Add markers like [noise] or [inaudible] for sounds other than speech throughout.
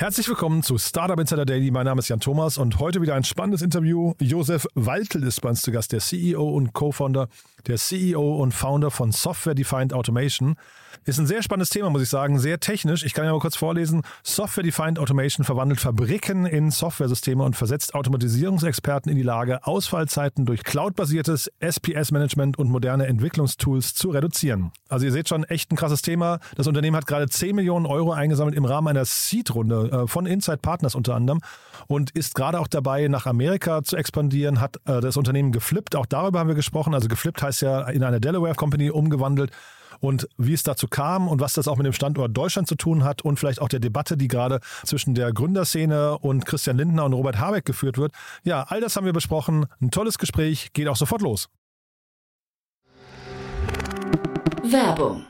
Herzlich willkommen zu Startup Insider Daily. Mein Name ist Jan Thomas und heute wieder ein spannendes Interview. Josef Waltel ist bei uns zu Gast, der CEO und Co-Founder, der CEO und Founder von Software Defined Automation. Ist ein sehr spannendes Thema, muss ich sagen, sehr technisch. Ich kann ja mal kurz vorlesen. Software Defined Automation verwandelt Fabriken in Softwaresysteme und versetzt Automatisierungsexperten in die Lage, Ausfallzeiten durch cloudbasiertes SPS-Management und moderne Entwicklungstools zu reduzieren. Also ihr seht schon, echt ein krasses Thema. Das Unternehmen hat gerade 10 Millionen Euro eingesammelt im Rahmen einer Seed-Runde äh, von Inside Partners unter anderem und ist gerade auch dabei, nach Amerika zu expandieren, hat äh, das Unternehmen geflippt. Auch darüber haben wir gesprochen. Also geflippt heißt ja in eine Delaware Company umgewandelt und wie es dazu kam und was das auch mit dem Standort Deutschland zu tun hat und vielleicht auch der Debatte, die gerade zwischen der Gründerszene und Christian Lindner und Robert Habeck geführt wird. Ja, all das haben wir besprochen. Ein tolles Gespräch, geht auch sofort los. Werbung.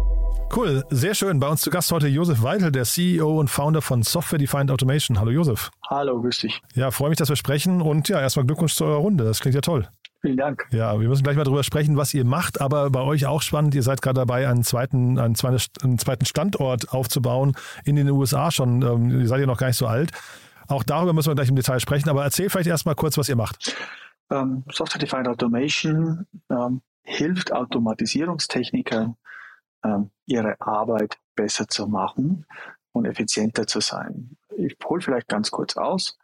Cool, sehr schön. Bei uns zu Gast heute Josef Weidel, der CEO und Founder von Software Defined Automation. Hallo Josef. Hallo, grüß dich. Ja, freue mich, dass wir sprechen und ja, erstmal Glückwunsch zu eurer Runde. Das klingt ja toll. Vielen Dank. Ja, wir müssen gleich mal darüber sprechen, was ihr macht, aber bei euch auch spannend. Ihr seid gerade dabei, einen zweiten, einen zweiten Standort aufzubauen in den USA schon. Ähm, ihr seid ja noch gar nicht so alt. Auch darüber müssen wir gleich im Detail sprechen, aber erzähl vielleicht erstmal kurz, was ihr macht. Ähm, Software Defined Automation ähm, hilft Automatisierungstechnikern, ihre Arbeit besser zu machen und effizienter zu sein. Ich hole vielleicht ganz kurz aus.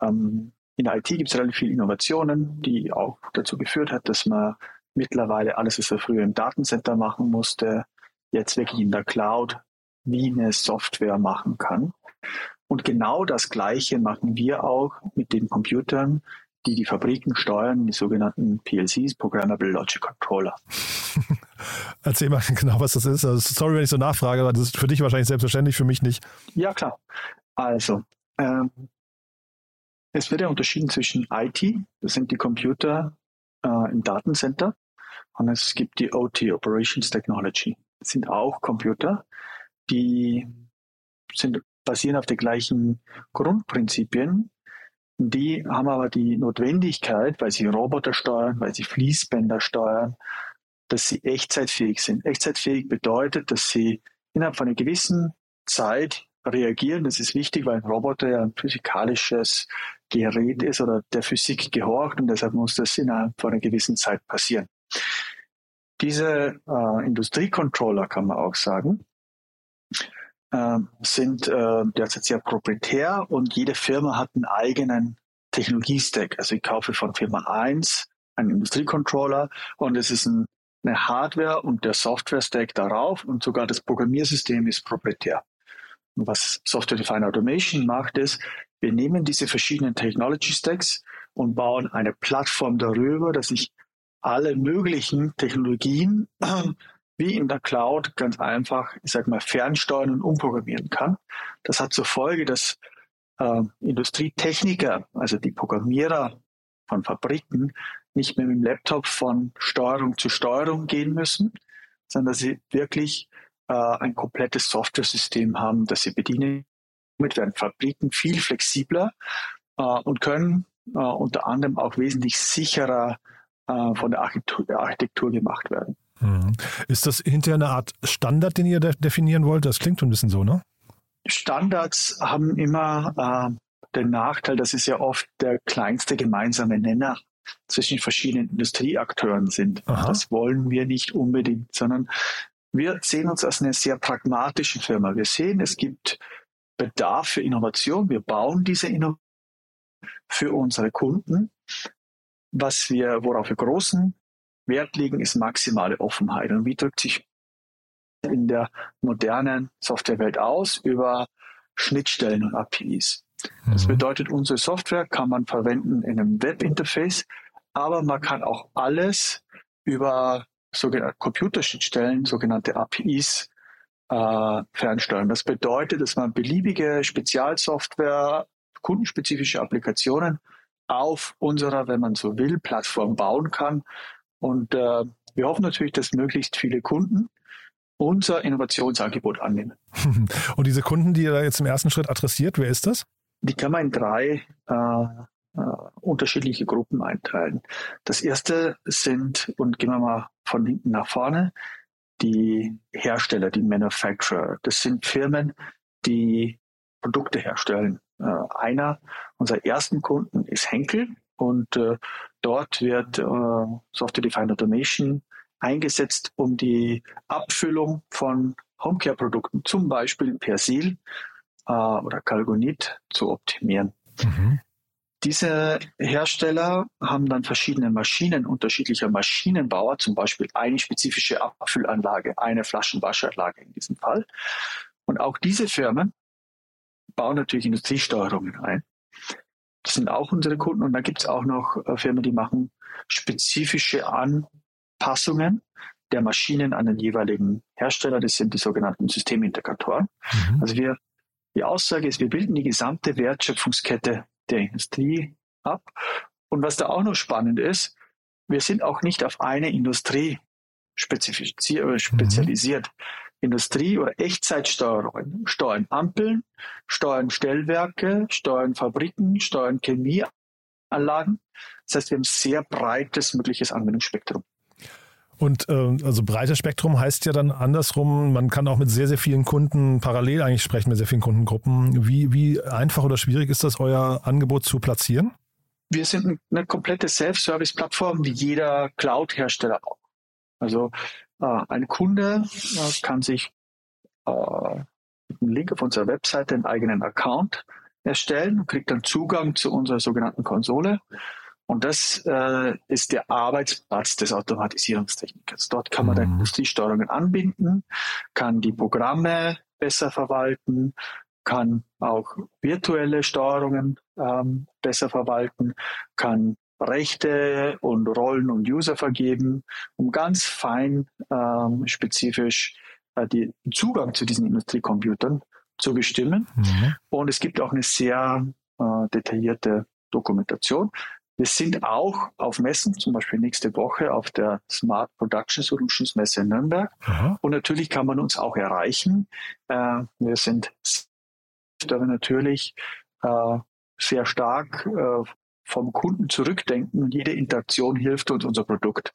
Ähm, in der IT gibt es relativ viele Innovationen, die auch dazu geführt hat, dass man mittlerweile alles, was er früher im Datencenter machen musste, jetzt wirklich in der Cloud wie eine Software machen kann. Und genau das Gleiche machen wir auch mit den Computern, die die Fabriken steuern, die sogenannten PLCs, Programmable Logic Controller. [laughs] Erzähl mal genau, was das ist. Also, sorry, wenn ich so nachfrage, aber das ist für dich wahrscheinlich selbstverständlich, für mich nicht. Ja, klar. Also, ähm, es wird ja unterschieden zwischen IT, das sind die Computer äh, im Datencenter, und es gibt die OT, Operations Technology. Das sind auch Computer, die sind, basieren auf den gleichen Grundprinzipien, die haben aber die Notwendigkeit, weil sie Roboter steuern, weil sie Fließbänder steuern, dass sie echtzeitfähig sind. Echtzeitfähig bedeutet, dass sie innerhalb von einer gewissen Zeit reagieren. Das ist wichtig, weil ein Roboter ja ein physikalisches Gerät ist oder der Physik gehorcht und deshalb muss das innerhalb von einer gewissen Zeit passieren. Diese äh, Industriecontroller, kann man auch sagen, äh, sind äh, derzeit sehr proprietär und jede Firma hat einen eigenen Technologiestack. Also ich kaufe von Firma 1 einen Industriecontroller und es ist ein, eine Hardware und der Software-Stack darauf und sogar das Programmiersystem ist proprietär. Und was Software Defined Automation macht, ist, wir nehmen diese verschiedenen Technology Stacks und bauen eine Plattform darüber, dass ich alle möglichen Technologien wie in der Cloud ganz einfach, ich sag mal, fernsteuern und umprogrammieren kann. Das hat zur Folge, dass äh, Industrietechniker, also die Programmierer von Fabriken, nicht mehr mit dem Laptop von Steuerung zu Steuerung gehen müssen, sondern dass sie wirklich äh, ein komplettes Software-System haben, das sie bedienen. Damit werden Fabriken viel flexibler äh, und können äh, unter anderem auch wesentlich sicherer äh, von der Architektur, der Architektur gemacht werden. Mhm. Ist das hinterher eine Art Standard, den ihr de definieren wollt? Das klingt ein bisschen so, ne? Standards haben immer äh, den Nachteil, dass es ja oft der kleinste gemeinsame Nenner zwischen verschiedenen Industrieakteuren sind. Aha. Das wollen wir nicht unbedingt, sondern wir sehen uns als eine sehr pragmatische Firma. Wir sehen, es gibt Bedarf für Innovation. Wir bauen diese Innovation für unsere Kunden. Was wir, worauf wir großen Wert legen, ist maximale Offenheit. Und wie drückt sich in der modernen Softwarewelt aus? Über Schnittstellen und APIs. Das Mhm. bedeutet, unsere Software kann man verwenden in einem Webinterface, aber man kann auch alles über sogenannte Computerschnittstellen, sogenannte APIs, äh, fernsteuern. Das bedeutet, dass man beliebige Spezialsoftware, kundenspezifische Applikationen auf unserer, wenn man so will, Plattform bauen kann. Und äh, wir hoffen natürlich, dass möglichst viele Kunden unser Innovationsangebot annehmen. [laughs] Und diese Kunden, die ihr da jetzt im ersten Schritt adressiert, wer ist das? Die kann man in drei äh, äh, unterschiedliche Gruppen einteilen. Das erste sind, und gehen wir mal von hinten nach vorne, die Hersteller, die Manufacturer. Das sind Firmen, die Produkte herstellen. Äh, einer unserer ersten Kunden ist Henkel und äh, dort wird äh, Software Defined Automation eingesetzt, um die Abfüllung von Homecare-Produkten, zum Beispiel Persil äh, oder Calgonit, zu optimieren. Mhm. Diese Hersteller haben dann verschiedene Maschinen unterschiedlicher Maschinenbauer, zum Beispiel eine spezifische Abfüllanlage, eine Flaschenwaschanlage in diesem Fall. Und auch diese Firmen bauen natürlich Industriesteuerungen ein. Das sind auch unsere Kunden. Und dann gibt es auch noch äh, Firmen, die machen spezifische Anpassungen der Maschinen an den jeweiligen Hersteller. Das sind die sogenannten Systemintegratoren. Mhm. Also wir, die Aussage ist, wir bilden die gesamte Wertschöpfungskette der Industrie ab. Und was da auch noch spannend ist, wir sind auch nicht auf eine Industrie spezifiziert, äh, spezialisiert. Industrie- oder Echtzeitsteuerungen steuern Ampeln, steuern Stellwerke, steuern Fabriken, steuern Chemieanlagen. Das heißt, wir haben ein sehr breites mögliches Anwendungsspektrum. Und äh, also breites Spektrum heißt ja dann andersrum, man kann auch mit sehr, sehr vielen Kunden parallel eigentlich sprechen, mit sehr vielen Kundengruppen. Wie, wie einfach oder schwierig ist das, euer Angebot zu platzieren? Wir sind eine komplette Self-Service-Plattform, wie jeder Cloud-Hersteller auch. Also ein Kunde äh, kann sich äh, mit einem Link auf unserer Webseite einen eigenen Account erstellen und kriegt dann Zugang zu unserer sogenannten Konsole. Und das äh, ist der Arbeitsplatz des Automatisierungstechnikers. Dort kann man dann Mhm. Industriesteuerungen anbinden, kann die Programme besser verwalten, kann auch virtuelle Steuerungen ähm, besser verwalten, kann Rechte und Rollen und User vergeben, um ganz fein ähm, spezifisch äh, den Zugang zu diesen Industriecomputern zu bestimmen. Mhm. Und es gibt auch eine sehr äh, detaillierte Dokumentation. Wir sind auch auf Messen, zum Beispiel nächste Woche auf der Smart Production Solutions Messe in Nürnberg. Aha. Und natürlich kann man uns auch erreichen. Äh, wir sind natürlich äh, sehr stark äh, vom Kunden zurückdenken jede Interaktion hilft uns, unser Produkt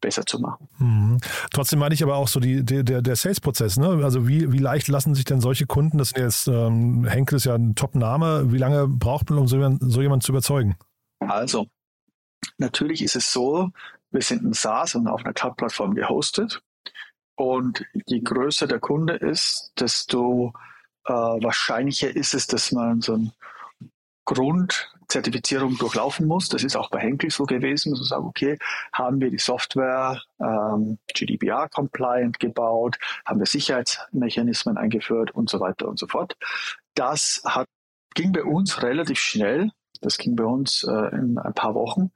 besser zu machen. Mhm. Trotzdem meine ich aber auch so die, die, der, der Sales-Prozess. Ne? Also wie, wie leicht lassen sich denn solche Kunden, das sind jetzt, ähm, Henkel ist ja ein Top-Name, wie lange braucht man, um so jemanden so jemand zu überzeugen? Also, natürlich ist es so, wir sind ein SaaS und auf einer Cloud-Plattform gehostet. Und je größer der Kunde ist, desto äh, wahrscheinlicher ist es, dass man so eine Grundzertifizierung durchlaufen muss. Das ist auch bei Henkel so gewesen, zu sagen, okay, haben wir die Software ähm, GDPR-compliant gebaut, haben wir Sicherheitsmechanismen eingeführt und so weiter und so fort. Das hat, ging bei uns relativ schnell. Das ging bei uns äh, in ein paar Wochen.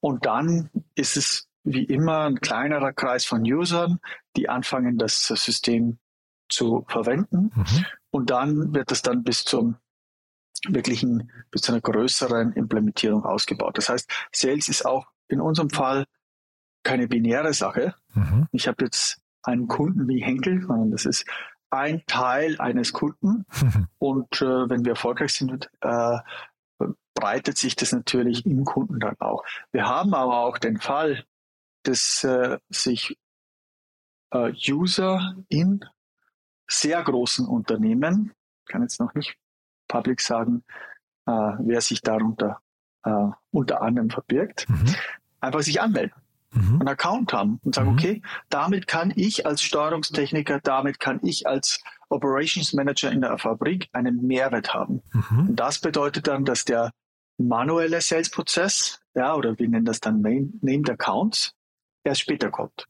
Und dann ist es wie immer ein kleinerer Kreis von Usern, die anfangen, das System zu verwenden. Mhm. Und dann wird es dann bis zum wirklichen, bis zu einer größeren Implementierung ausgebaut. Das heißt, Sales ist auch in unserem Fall keine binäre Sache. Mhm. Ich habe jetzt einen Kunden wie Henkel, sondern das ist ein Teil eines Kunden. Und äh, wenn wir erfolgreich sind, äh, breitet sich das natürlich im Kunden dann auch. Wir haben aber auch den Fall, dass äh, sich äh, User in sehr großen Unternehmen, ich kann jetzt noch nicht public sagen, äh, wer sich darunter äh, unter anderem verbirgt, mhm. einfach sich anmelden, mhm. einen Account haben und sagen, mhm. okay, damit kann ich als Steuerungstechniker, damit kann ich als Operations Manager in der Fabrik einen Mehrwert haben. Mhm. Und das bedeutet dann, dass der manuelle Sales-Prozess, ja, oder wir nennen das dann Named Accounts, erst später kommt.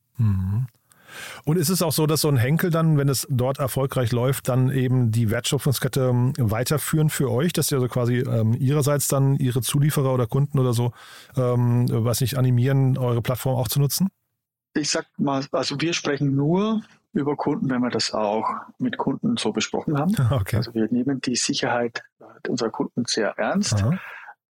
Und ist es auch so, dass so ein Henkel dann, wenn es dort erfolgreich läuft, dann eben die Wertschöpfungskette ähm, weiterführen für euch, dass ihr also quasi ähm, ihrerseits dann ihre Zulieferer oder Kunden oder so, ähm, was nicht animieren, eure Plattform auch zu nutzen? Ich sag mal, also wir sprechen nur über Kunden, wenn wir das auch mit Kunden so besprochen haben. [laughs] Okay. Also wir nehmen die Sicherheit unserer Kunden sehr ernst.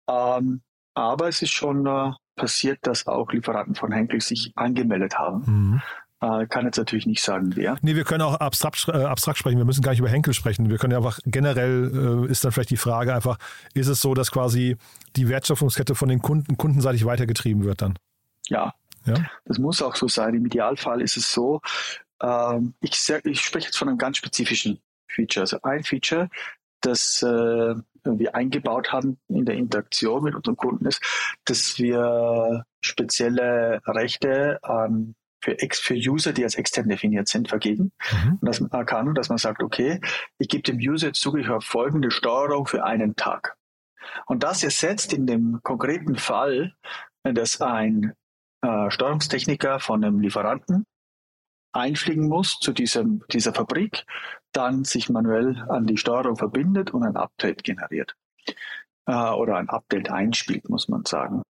Ähm, aber es ist schon äh, passiert, dass auch Lieferanten von Henkel sich angemeldet haben. Mhm. Äh, kann jetzt natürlich nicht sagen, wer. Nee, wir können auch abstrakt, äh, abstrakt sprechen. Wir müssen gar nicht über Henkel sprechen. Wir können ja einfach generell äh, ist dann vielleicht die Frage einfach, ist es so, dass quasi die Wertschöpfungskette von den Kunden kundenseitig weitergetrieben wird dann? Ja. ja. Das muss auch so sein. Im Idealfall ist es so, ähm, ich, ich spreche jetzt von einem ganz spezifischen Feature. Also ein Feature, das äh, wir eingebaut haben in der Interaktion mit unseren Kunden ist, dass wir spezielle Rechte an für, Ex, für User, die als extern definiert sind, vergeben. Mhm. Und man kann, dass man sagt, okay, ich gebe dem User jetzt auf folgende Steuerung für einen Tag. Und das ersetzt in dem konkreten Fall, dass ein äh, Steuerungstechniker von einem Lieferanten einfliegen muss zu diesem, dieser Fabrik, dann sich manuell an die Steuerung verbindet und ein Update generiert. Äh, oder ein Update einspielt, muss man sagen.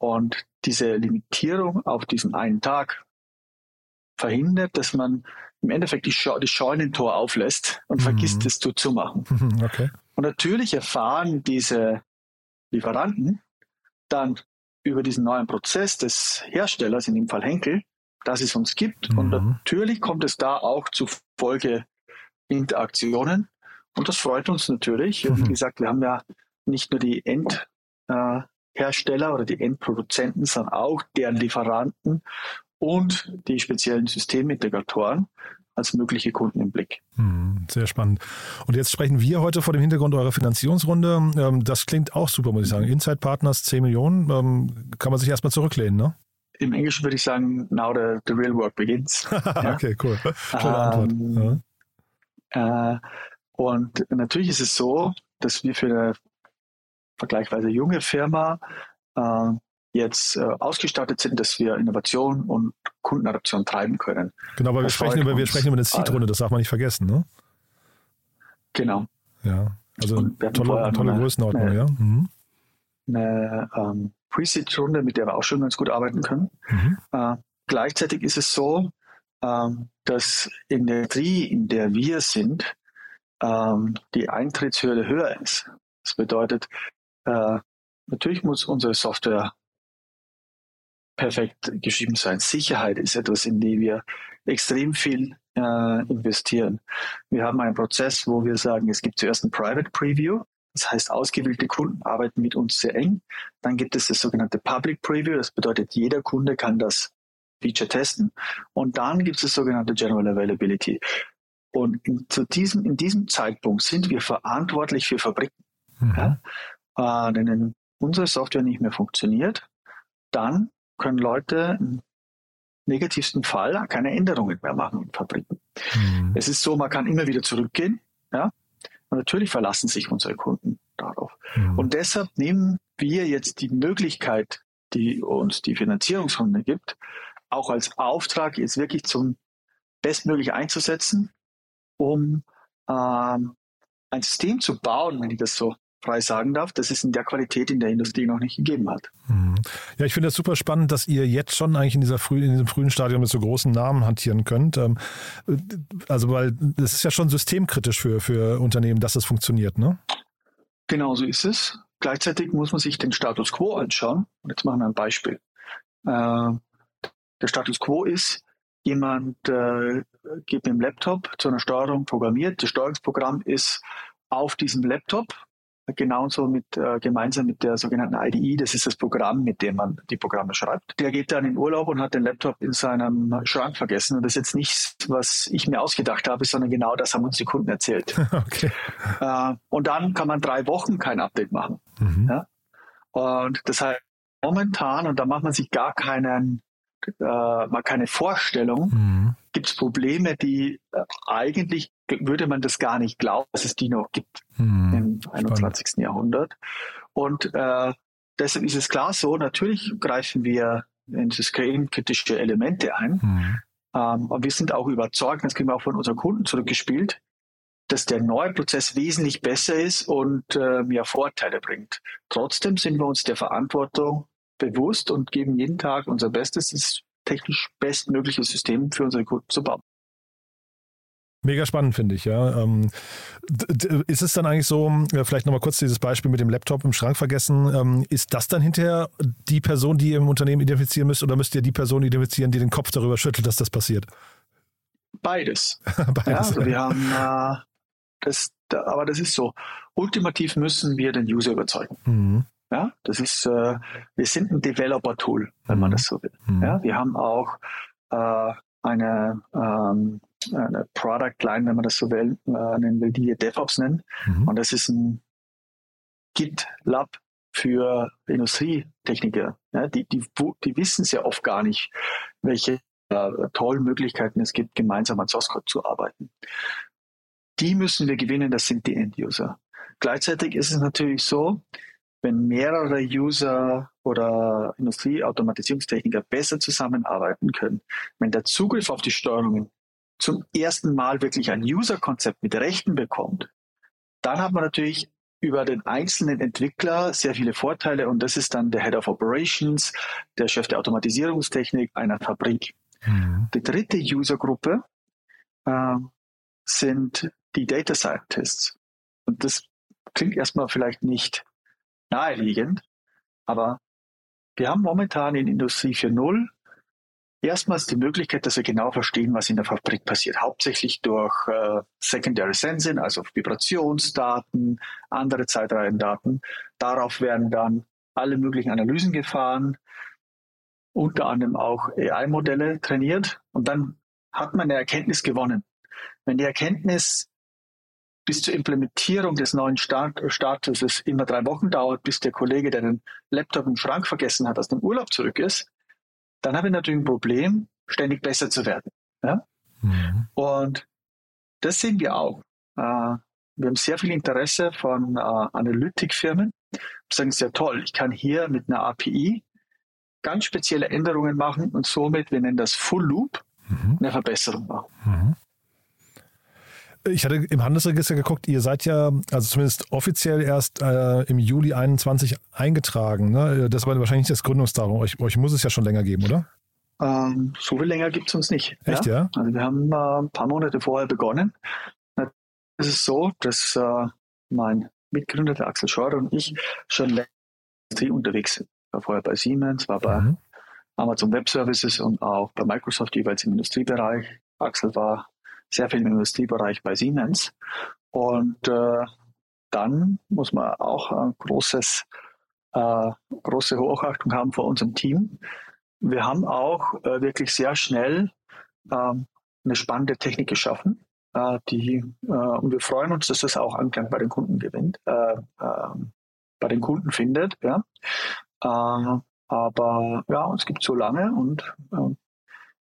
Und diese Limitierung auf diesen einen Tag verhindert, dass man im Endeffekt die Scha das Scheunentor auflässt und mhm. vergisst es zuzumachen. Okay. Und natürlich erfahren diese Lieferanten dann über diesen neuen Prozess des Herstellers, in dem Fall Henkel, dass es uns gibt. Mhm. Und natürlich kommt es da auch zu Folgeinteraktionen. Und das freut uns natürlich. Mhm. Wie gesagt, wir haben ja nicht nur die Endhersteller oder die Endproduzenten, sondern auch deren Lieferanten und die speziellen Systemintegratoren als mögliche Kunden im Blick. Hm, sehr spannend. Und jetzt sprechen wir heute vor dem Hintergrund eurer Finanzierungsrunde. Ähm, das klingt auch super, muss ich sagen. Inside Partners 10 Millionen, ähm, kann man sich erstmal zurücklehnen, ne? Im Englischen würde ich sagen, now the, the real work begins. [laughs] okay, cool. Tolle Antwort. Ähm, ja. Äh, und natürlich ist es so, dass wir für eine vergleichsweise junge Firma äh, jetzt äh, ausgestattet sind, dass wir Innovation und Kundenadoption treiben können. Genau, weil wir sprechen, über, wir sprechen über eine Seed-Runde, das darf man nicht vergessen, ne? Genau. Ja, also tolle, tolle eine, Größenordnung, eine, ja. Mhm. Eine ähm, Pre-Seed-Runde, mit der wir auch schon ganz gut arbeiten können. Mhm. Äh, gleichzeitig ist es so, ähm, dass in der Industrie, in der wir sind, ähm, die Eintrittshürde höher ist. Das bedeutet, äh, natürlich muss unsere Software perfekt geschrieben sein. Sicherheit ist etwas, in die wir extrem viel äh, investieren. Wir haben einen Prozess, wo wir sagen, es gibt zuerst ein Private Preview. Das heißt, ausgewählte Kunden arbeiten mit uns sehr eng. Dann gibt es das sogenannte Public Preview. Das bedeutet, jeder Kunde kann das Feature testen. Und dann gibt es das sogenannte General Availability. Und in, zu diesem, in diesem Zeitpunkt sind wir verantwortlich für Fabriken. Mhm. Ja? Äh, denn wenn unsere Software nicht mehr funktioniert, dann können Leute im negativsten Fall keine Änderungen mehr machen in Fabriken. Mhm. Es ist so, man kann immer wieder zurückgehen, ja. Und natürlich verlassen sich unsere Kunden darauf. Mhm. Und deshalb nehmen wir jetzt die Möglichkeit, die uns die Finanzierungsrunde gibt, auch als Auftrag jetzt wirklich zum bestmöglich einzusetzen, um ähm, ein System zu bauen, wenn ich das so frei sagen darf, dass es in der Qualität in der Industrie noch nicht gegeben hat. Mhm. Ja, ich finde das super spannend, dass ihr jetzt schon eigentlich in, dieser früh, in diesem frühen Stadium mit so großen Namen hantieren könnt. Ähm, also, weil das ist ja schon systemkritisch für, für Unternehmen, dass es funktioniert, ne? Genau so ist es. Gleichzeitig muss man sich den Status quo anschauen. Und jetzt machen wir ein Beispiel. Äh, der Status quo ist, jemand äh, geht mit dem Laptop zu einer Steuerung programmiert. Das Steuerungsprogramm ist auf diesem Laptop genauso mit äh, gemeinsam mit der sogenannten IDE, das ist das Programm, mit dem man die Programme schreibt. Der geht dann in Urlaub und hat den Laptop in seinem Schrank vergessen. Und das ist jetzt nichts, was ich mir ausgedacht habe, sondern genau das haben uns die Kunden erzählt. [laughs] okay. Äh, und dann kann man drei Wochen kein Update machen. Mhm. Ja? Und das heißt, momentan, und da macht man sich gar keinen, äh, mal keine Vorstellung, mhm. gibt es Probleme, die äh, eigentlich würde man das gar nicht glauben, dass es die noch gibt mhm. Im 21. Spannend. Jahrhundert. Und äh, deshalb ist es klar so, natürlich greifen wir in systemkritische Elemente ein. Mhm. Ähm, und wir sind auch überzeugt, das kriegen wir auch von unseren Kunden zurückgespielt, dass der neue Prozess wesentlich besser ist und äh, mehr Vorteile bringt. Trotzdem sind wir uns der Verantwortung bewusst und geben jeden Tag unser Bestes, das technisch bestmögliche System für unsere Kunden zu bauen. Mega spannend, finde ich, ja. Ähm, ist es dann eigentlich so, vielleicht nochmal kurz dieses Beispiel mit dem Laptop im Schrank vergessen, ähm, ist das dann hinterher die Person, die ihr im Unternehmen identifizieren müsst oder müsst ihr die Person identifizieren, die den Kopf darüber schüttelt, dass das passiert? Beides. [laughs] Beides. Ja, also wir haben äh, das, da, aber das ist so. Ultimativ müssen wir den User überzeugen. Mhm. Ja, das ist, äh, wir sind ein Developer-Tool, wenn mhm. man das so will. Mhm. Ja, wir haben auch äh, eine, ähm, eine Product Line, wenn man das so will, äh, nennen will, die wir DevOps nennen. Mhm. Und das ist ein GitLab für Industrietechniker. Ja, die, die, die wissen sehr oft gar nicht, welche äh, tollen Möglichkeiten es gibt, gemeinsam an Source Code zu arbeiten. Die müssen wir gewinnen, das sind die End-User. Gleichzeitig ist es natürlich so, wenn mehrere User oder Industrieautomatisierungstechniker besser zusammenarbeiten können, wenn der Zugriff auf die Steuerungen zum ersten Mal wirklich ein User-Konzept mit Rechten bekommt, dann hat man natürlich über den einzelnen Entwickler sehr viele Vorteile und das ist dann der Head of Operations, der Chef der Automatisierungstechnik einer Fabrik. Mhm. Die dritte Usergruppe äh, sind die Data Scientists. Und das klingt erstmal vielleicht nicht naheliegend, aber wir haben momentan in Industrie 4.0 erstmals die Möglichkeit, dass wir genau verstehen, was in der Fabrik passiert. Hauptsächlich durch äh, Secondary Sensing, also Vibrationsdaten, andere Zeitreihendaten. Darauf werden dann alle möglichen Analysen gefahren, unter anderem auch AI-Modelle trainiert und dann hat man eine Erkenntnis gewonnen. Wenn die Erkenntnis bis zur Implementierung des neuen Start Statuses immer drei Wochen dauert, bis der Kollege, der den Laptop im Schrank vergessen hat, aus dem Urlaub zurück ist, dann habe ich natürlich ein Problem, ständig besser zu werden. Ja? Mhm. Und das sehen wir auch. Äh, wir haben sehr viel Interesse von äh, Analytikfirmen. Die sagen, sehr toll, ich kann hier mit einer API ganz spezielle Änderungen machen und somit, wir nennen das Full Loop, mhm. eine Verbesserung machen. Mhm. Ich hatte im Handelsregister geguckt, ihr seid ja, also zumindest offiziell erst äh, im Juli 21 eingetragen. Ne? Das war wahrscheinlich nicht das Gründungsdatum. Euch, euch muss es ja schon länger geben, oder? Ähm, so viel länger gibt es uns nicht. Echt, ja? ja? Also wir haben äh, ein paar Monate vorher begonnen. Es ist so, dass äh, mein Mitgründer, der Axel Scheuer und ich schon länger unterwegs sind. Ich war vorher bei Siemens, war bei mhm. Amazon Web Services und auch bei Microsoft jeweils im Industriebereich. Axel war sehr viel im Industriebereich bei Siemens. Und äh, dann muss man auch ein großes, äh, große Hochachtung haben vor unserem Team. Wir haben auch äh, wirklich sehr schnell ähm, eine spannende Technik geschaffen, äh, die, äh, und wir freuen uns, dass das auch Anklang bei den Kunden gewinnt, äh, ähm, bei den Kunden findet. Ja. Äh, aber ja, es gibt so lange und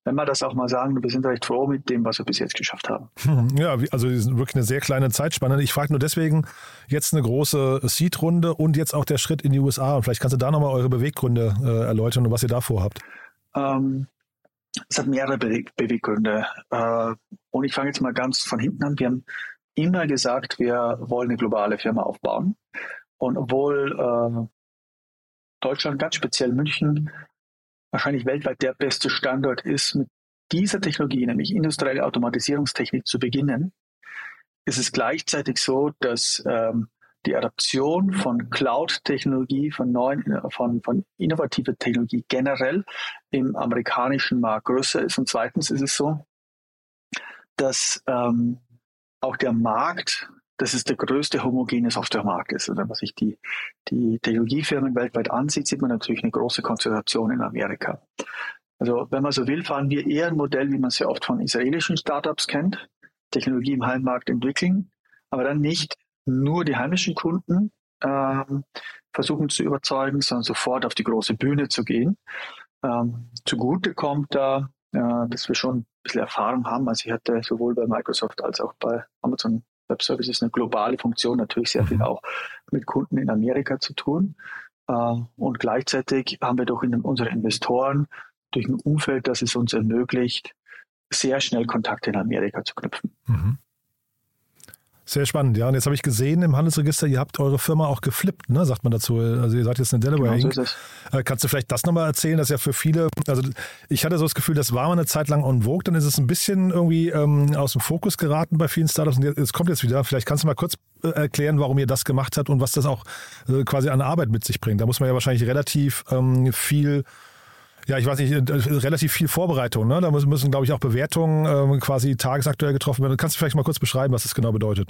wenn wir das auch mal sagen, wir sind recht froh mit dem, was wir bis jetzt geschafft haben. Hm, ja, also wirklich eine sehr kleine Zeitspanne. Ich frage nur deswegen jetzt eine große Seed-Runde und jetzt auch der Schritt in die USA. Und vielleicht kannst du da nochmal eure Beweggründe äh, erläutern und was ihr da vorhabt. Ähm, es hat mehrere Be Beweggründe. Äh, und ich fange jetzt mal ganz von hinten an. Wir haben immer gesagt, wir wollen eine globale Firma aufbauen. Und obwohl äh, Deutschland, ganz speziell München, wahrscheinlich weltweit der beste Standort ist, mit dieser Technologie, nämlich industrielle Automatisierungstechnik, zu beginnen, ist es gleichzeitig so, dass ähm, die Adaption von Cloud-Technologie, von neuen, von, von innovativer Technologie generell im amerikanischen Markt größer ist. Und zweitens ist es so, dass ähm, auch der Markt dass es der größte homogene Softwaremarkt ist. Und wenn man sich die, die Technologiefirmen weltweit ansieht, sieht man natürlich eine große Konzentration in Amerika. Also wenn man so will, fahren wir eher ein Modell, wie man es ja oft von israelischen Startups kennt, Technologie im Heimmarkt entwickeln, aber dann nicht nur die heimischen Kunden ähm, versuchen zu überzeugen, sondern sofort auf die große Bühne zu gehen. Ähm, zugute kommt da, äh, dass wir schon ein bisschen Erfahrung haben. Also ich hatte sowohl bei Microsoft als auch bei Amazon Web Services eine globale Funktion, natürlich sehr viel mhm. auch mit Kunden in Amerika zu tun. Äh, und gleichzeitig haben wir doch in unsere Investoren durch ein Umfeld, das es uns ermöglicht, sehr schnell Kontakte in Amerika zu knüpfen. Mhm. Sehr spannend, ja. Und jetzt habe ich gesehen im Handelsregister, ihr habt eure Firma auch geflippt, ne, sagt man dazu. Also ihr seid jetzt in Delaware genau, so Inc. Äh, kannst du vielleicht das nochmal erzählen, dass ja für viele, also ich hatte so das Gefühl, das war mal eine Zeit lang on vogue, dann ist es ein bisschen irgendwie ähm, aus dem Fokus geraten bei vielen Startups und es kommt jetzt wieder. Vielleicht kannst du mal kurz äh, erklären, warum ihr das gemacht habt und was das auch äh, quasi an Arbeit mit sich bringt. Da muss man ja wahrscheinlich relativ ähm, viel ja, ich weiß nicht, äh, relativ viel Vorbereitung. Ne? Da müssen, müssen glaube ich, auch Bewertungen ähm, quasi tagesaktuell getroffen werden. Kannst du vielleicht mal kurz beschreiben, was das genau bedeutet?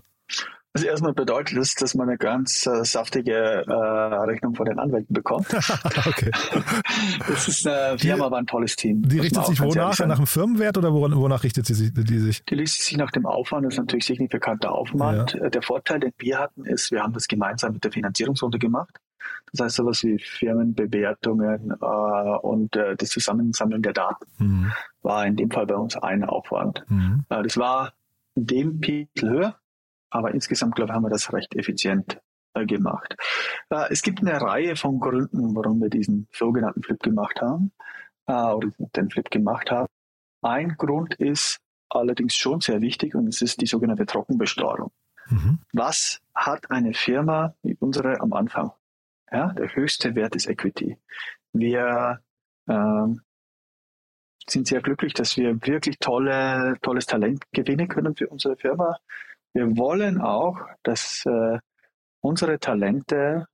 Also erstmal bedeutet es, dass man eine ganz äh, saftige äh, Rechnung von den Anwälten bekommt. [laughs] okay. [laughs] Das ist eine Firma, aber ein tolles Team. Die richtet sich wonach? Nach dem Firmenwert oder wonach richtet sie sich, die sich? Die richtet sich nach dem Aufwand. Das ist natürlich signifikanter Aufwand. Ja. Der Vorteil, den wir hatten, ist, wir haben das gemeinsam mit der Finanzierungsrunde gemacht. Das heißt sowas wie Firmenbewertungen äh, und äh, das Zusammensammeln der Daten mhm. war in dem Fall bei uns ein Aufwand. Mhm. Äh, das war in dem Pixel höher, aber insgesamt, glaube ich, haben wir das recht effizient äh, gemacht. Äh, es gibt eine Reihe von Gründen, warum wir diesen sogenannten Flip gemacht haben äh, oder den Flip gemacht haben. Ein Grund ist allerdings schon sehr wichtig und es ist die sogenannte Trockenbesteuerung. Mhm. Was hat eine Firma wie unsere am Anfang? Ja, der höchste Wert ist Equity. Wir ähm, sind sehr glücklich, dass wir wirklich tolle, tolles Talent gewinnen können für unsere Firma. Wir wollen auch, dass äh, unsere Talente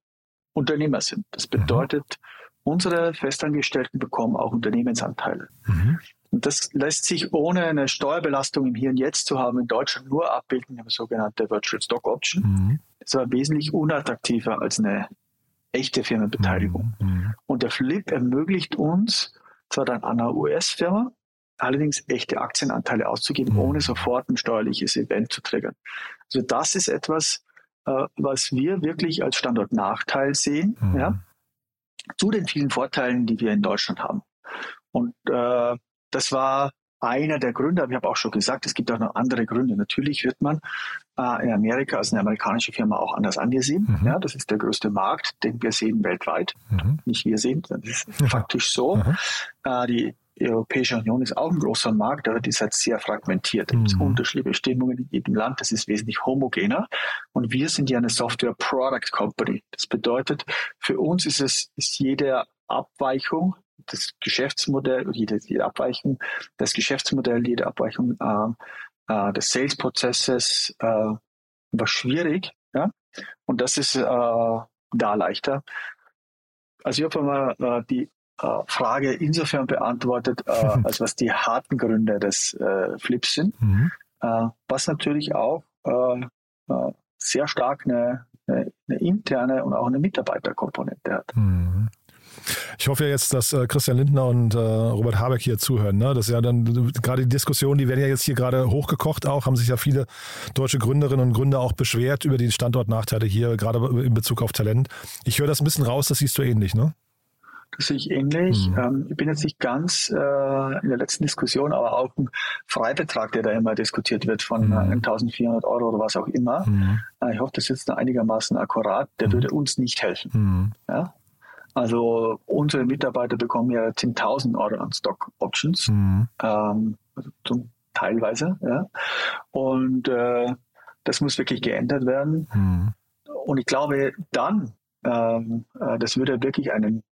Unternehmer sind. Das mhm. bedeutet, unsere Festangestellten bekommen auch Unternehmensanteile. Mhm. Und das lässt sich ohne eine Steuerbelastung im Hier und Jetzt zu haben in Deutschland nur abbilden, eine sogenannte Virtual Stock Option. Mhm. Das war wesentlich unattraktiver als eine echte Firmenbeteiligung. Mhm. mhm. Und der Flip ermöglicht uns, zwar dann an einer US-Firma, allerdings echte Aktienanteile auszugeben, mhm. ohne sofort ein steuerliches Event zu triggern. Also das ist etwas, äh, was wir wirklich als Standortnachteil sehen, mhm. ja, zu den vielen Vorteilen, die wir in Deutschland haben. Und äh, das war einer der Gründe, aber ich habe auch schon gesagt, es gibt auch noch andere Gründe. Natürlich wird man äh, in Amerika als eine amerikanische Firma auch anders angesehen. Mhm. Ja, das ist der größte Markt, den wir sehen weltweit. Mhm. Nicht wir sehen, das ist ja. faktisch so. Mhm. Äh, die Europäische Union ist auch ein großer Markt, aber die ist halt sehr fragmentiert. Es gibt mhm. unterschiedliche Bestimmungen in jedem Land. Das ist wesentlich homogener. Und wir sind ja eine Software Product Company. Das bedeutet, für uns ist es, ist jede Abweichung das Geschäftsmodell, jede, jede Abweichung, das Geschäftsmodell, jede Abweichung äh, äh, des Sales-Prozesses äh, war schwierig. Ja? Und das ist äh, da leichter. Also ich habe mal äh, die äh, Frage insofern beantwortet, äh, [laughs] als was die harten Gründe des äh, Flips sind, mhm. äh, was natürlich auch äh, äh, sehr stark eine, eine, eine, interne und auch eine Mitarbeiterkomponente hat. Mhm. Ich hoffe ja jetzt, dass äh, Christian Lindner und äh, Robert Habeck hier zuhören. Ne? Das ist ja dann gerade die Diskussion, die werden ja jetzt hier gerade hochgekocht auch, haben sich ja viele deutsche Gründerinnen und Gründer auch beschwert über die Standortnachteile hier, gerade in Bezug auf Talent. Ich höre das ein bisschen raus, das siehst du ähnlich, ne? Das sehe ich ähnlich. Mhm. Ähm, ich bin jetzt nicht ganz äh, in der letzten Diskussion, aber auch ein Freibetrag, der da immer diskutiert wird von mhm. 1400 Euro oder was auch immer. Mhm. Äh, ich hoffe, das ist jetzt einigermaßen akkurat. Der mhm. würde uns nicht helfen. Mhm. Ja? Also unsere Mitarbeiter bekommen ja 10.000 Euro an Stock Options, mhm. ähm, also zum, teilweise. Ja. Und äh, das muss wirklich geändert werden. Mhm. Und ich glaube, dann, ähm, äh, das würde wirklich einen,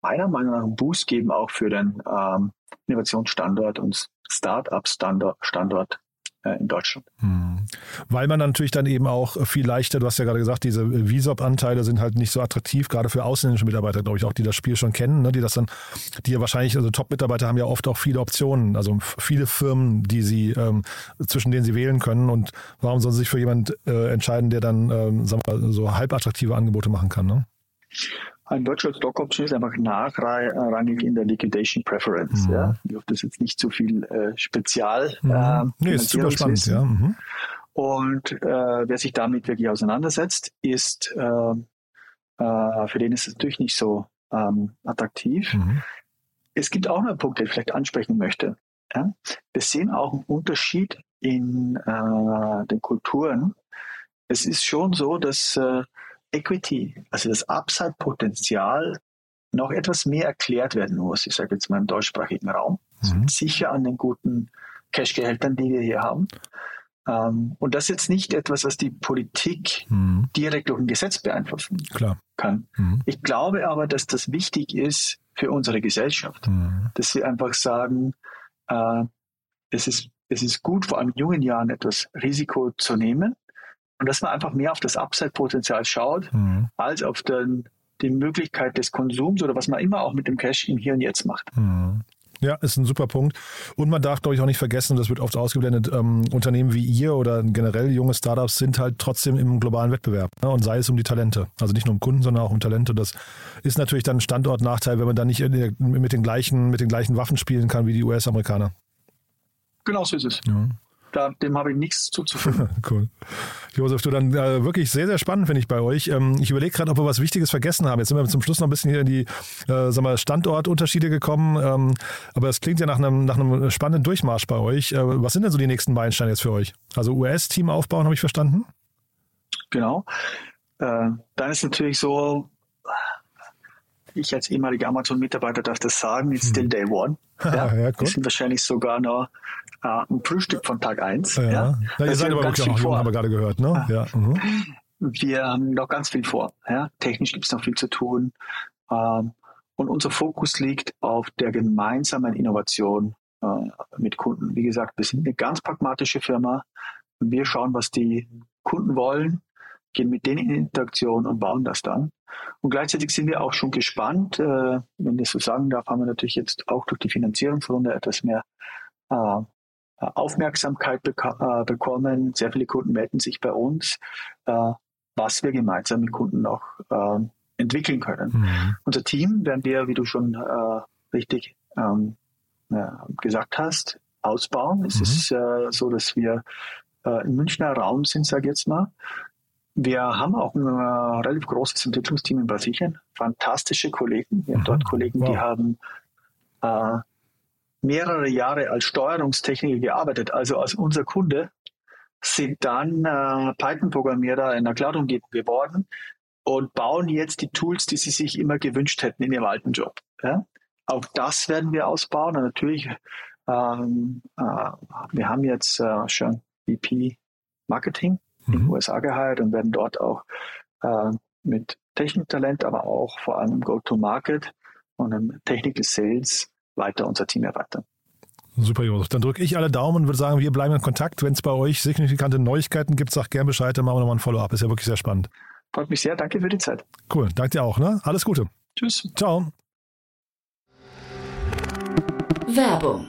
meiner Meinung nach, einen Boost geben, auch für den ähm, Innovationsstandort und Start-up-Standort Standort in Deutschland. Hm. Weil man natürlich dann eben auch viel leichter, du hast ja gerade gesagt, diese Visop-Anteile sind halt nicht so attraktiv, gerade für ausländische Mitarbeiter, glaube ich, auch, die das Spiel schon kennen, ne, die das dann, die ja wahrscheinlich, also Top-Mitarbeiter haben ja oft auch viele Optionen, also viele Firmen, die sie, ähm, zwischen denen sie wählen können und warum sollen sie sich für jemanden äh, entscheiden, der dann, ähm, sagen wir mal, so halb attraktive Angebote machen kann, ne? Ein deutscher Stock Option ist einfach nachrangig in der Liquidation Preference. Mhm. Ja. Ich hoffe, das ist jetzt nicht zu viel äh, Spezial. Mhm. Äh, nee, ist super spannend, ja. Mhm. Und äh, wer sich damit wirklich auseinandersetzt, ist, äh, äh, für den ist es natürlich nicht so ähm, attraktiv. Mhm. Es gibt auch noch einen Punkt, den ich vielleicht ansprechen möchte. Ja? Wir sehen auch einen Unterschied in äh, den Kulturen. Es ist schon so, dass äh, Equity, also das Upside-Potenzial, noch etwas mehr erklärt werden muss. Ich sage jetzt mal im deutschsprachigen Raum. Mhm. Sicher an den guten Cash-Gehältern, die wir hier haben. Ähm, und das ist jetzt nicht etwas, was die Politik mhm. direkt durch ein Gesetz beeinflussen Klar. kann. Mhm. Ich glaube aber, dass das wichtig ist für unsere Gesellschaft, mhm. dass wir einfach sagen, äh, es, ist, es ist gut, vor allem in jungen Jahren etwas Risiko zu nehmen und dass man einfach mehr auf das Upside-Potenzial schaut, mhm. als auf den, die Möglichkeit des Konsums oder was man immer auch mit dem Cash im Hier und Jetzt macht. Mhm. Ja, ist ein super Punkt. Und man darf, glaube ich, auch nicht vergessen, das wird oft ausgeblendet, ähm, Unternehmen wie ihr oder generell junge Startups sind halt trotzdem im globalen Wettbewerb. Ne? Und sei es um die Talente. Also nicht nur um Kunden, sondern auch um Talente. Das ist natürlich dann ein Standortnachteil, wenn man dann nicht der, mit, den gleichen, mit den gleichen Waffen spielen kann wie die US-Amerikaner. Genau so ist es. Ja da, dem habe ich nichts zuzufügen. [laughs] cool. Josef, du dann äh, wirklich sehr, sehr spannend, finde ich bei euch. Ähm, ich überlege gerade, ob wir was Wichtiges vergessen haben. Jetzt sind wir zum Schluss noch ein bisschen hier in die äh, sag mal, Standortunterschiede gekommen. Ähm, aber es klingt ja nach einem, nach einem spannenden Durchmarsch bei euch. Äh, was sind denn so die nächsten Meilensteine jetzt für euch? Also US-Team aufbauen, habe ich verstanden? Genau. Äh, dann ist natürlich so, ich als ehemaliger Amazon-Mitarbeiter darf das sagen, it's still hm. day one. [laughs] Ja, ja, cool. Wir sind wahrscheinlich sogar noch äh, ein Frühstück von Tag 1. Ja. Ja. ja ihr seid aber wirklich noch jung, haben wir gerade gehört. Ne? Ja. Mhm. Wir haben noch ganz viel vor. Ja? Technisch gibt es noch viel zu tun. Ähm, und unser Fokus liegt auf der gemeinsamen Innovation äh, mit Kunden. Wie gesagt, wir sind eine ganz pragmatische Firma. Wir schauen, was die Kunden wollen, gehen mit denen in Interaktion und bauen das dann. Und gleichzeitig sind wir auch schon gespannt, äh, wenn ich so sagen darf, haben wir natürlich jetzt auch durch die Finanzierungsrunde etwas mehr äh, Aufmerksamkeit bek- äh, bekommen. Sehr viele Kunden melden sich bei uns, äh, was wir gemeinsam mit Kunden noch äh, entwickeln können. Mhm. Unser Team werden wir, wie du schon äh, richtig ähm, gesagt hast, ausbauen. Es mhm. ist äh, so, dass wir äh, im Münchner Raum sind, sage ich jetzt mal. Wir haben auch ein äh, relativ großes Entwicklungsteam in Brasilien, fantastische Kollegen. Wir haben mhm. dort Kollegen, wow. die haben äh, mehrere Jahre als Steuerungstechniker gearbeitet, also als unser Kunde, sind dann äh, Python-Programmierer in der Cloud-Umgebung geworden und bauen jetzt die Tools, die sie sich immer gewünscht hätten in ihrem alten Job. Ja? Auch das werden wir ausbauen und natürlich, ähm, äh, wir haben jetzt äh, schon VP Marketing mhm. in den USA geheiert und werden dort auch äh, mit Techniktalent, aber auch vor allem Go-to-Market und im Technical Sales weiter unser Team erweitern. Super, Josef. Dann drücke ich alle Daumen und würde sagen, wir bleiben in Kontakt. Wenn es bei euch signifikante Neuigkeiten gibt, sag gerne Bescheid, dann machen wir nochmal ein Follow-up. Ist ja wirklich sehr spannend. Freut mich sehr. Danke für die Zeit. Cool. Danke dir auch. Ne? Alles Gute. Tschüss. Ciao. Werbung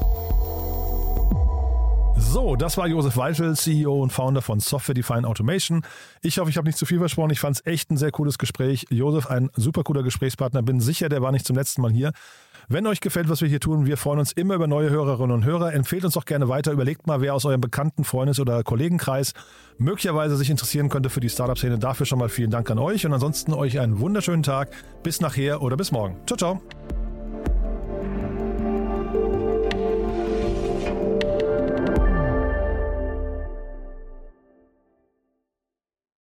So, das war Josef Weichel, CEO und Founder von Software Defined Automation. Ich hoffe, ich habe nicht zu viel versprochen. Ich fand es echt ein sehr cooles Gespräch. Josef, ein super cooler Gesprächspartner. Bin sicher, der war nicht zum letzten Mal hier. Wenn euch gefällt, was wir hier tun, wir freuen uns immer über neue Hörerinnen und Hörer. Empfehlt uns doch gerne weiter. Überlegt mal, wer aus eurem bekannten Freundes- oder Kollegenkreis möglicherweise sich interessieren könnte für die Startup-Szene. Dafür schon mal vielen Dank an euch und ansonsten euch einen wunderschönen Tag. Bis nachher oder bis morgen. Ciao, ciao.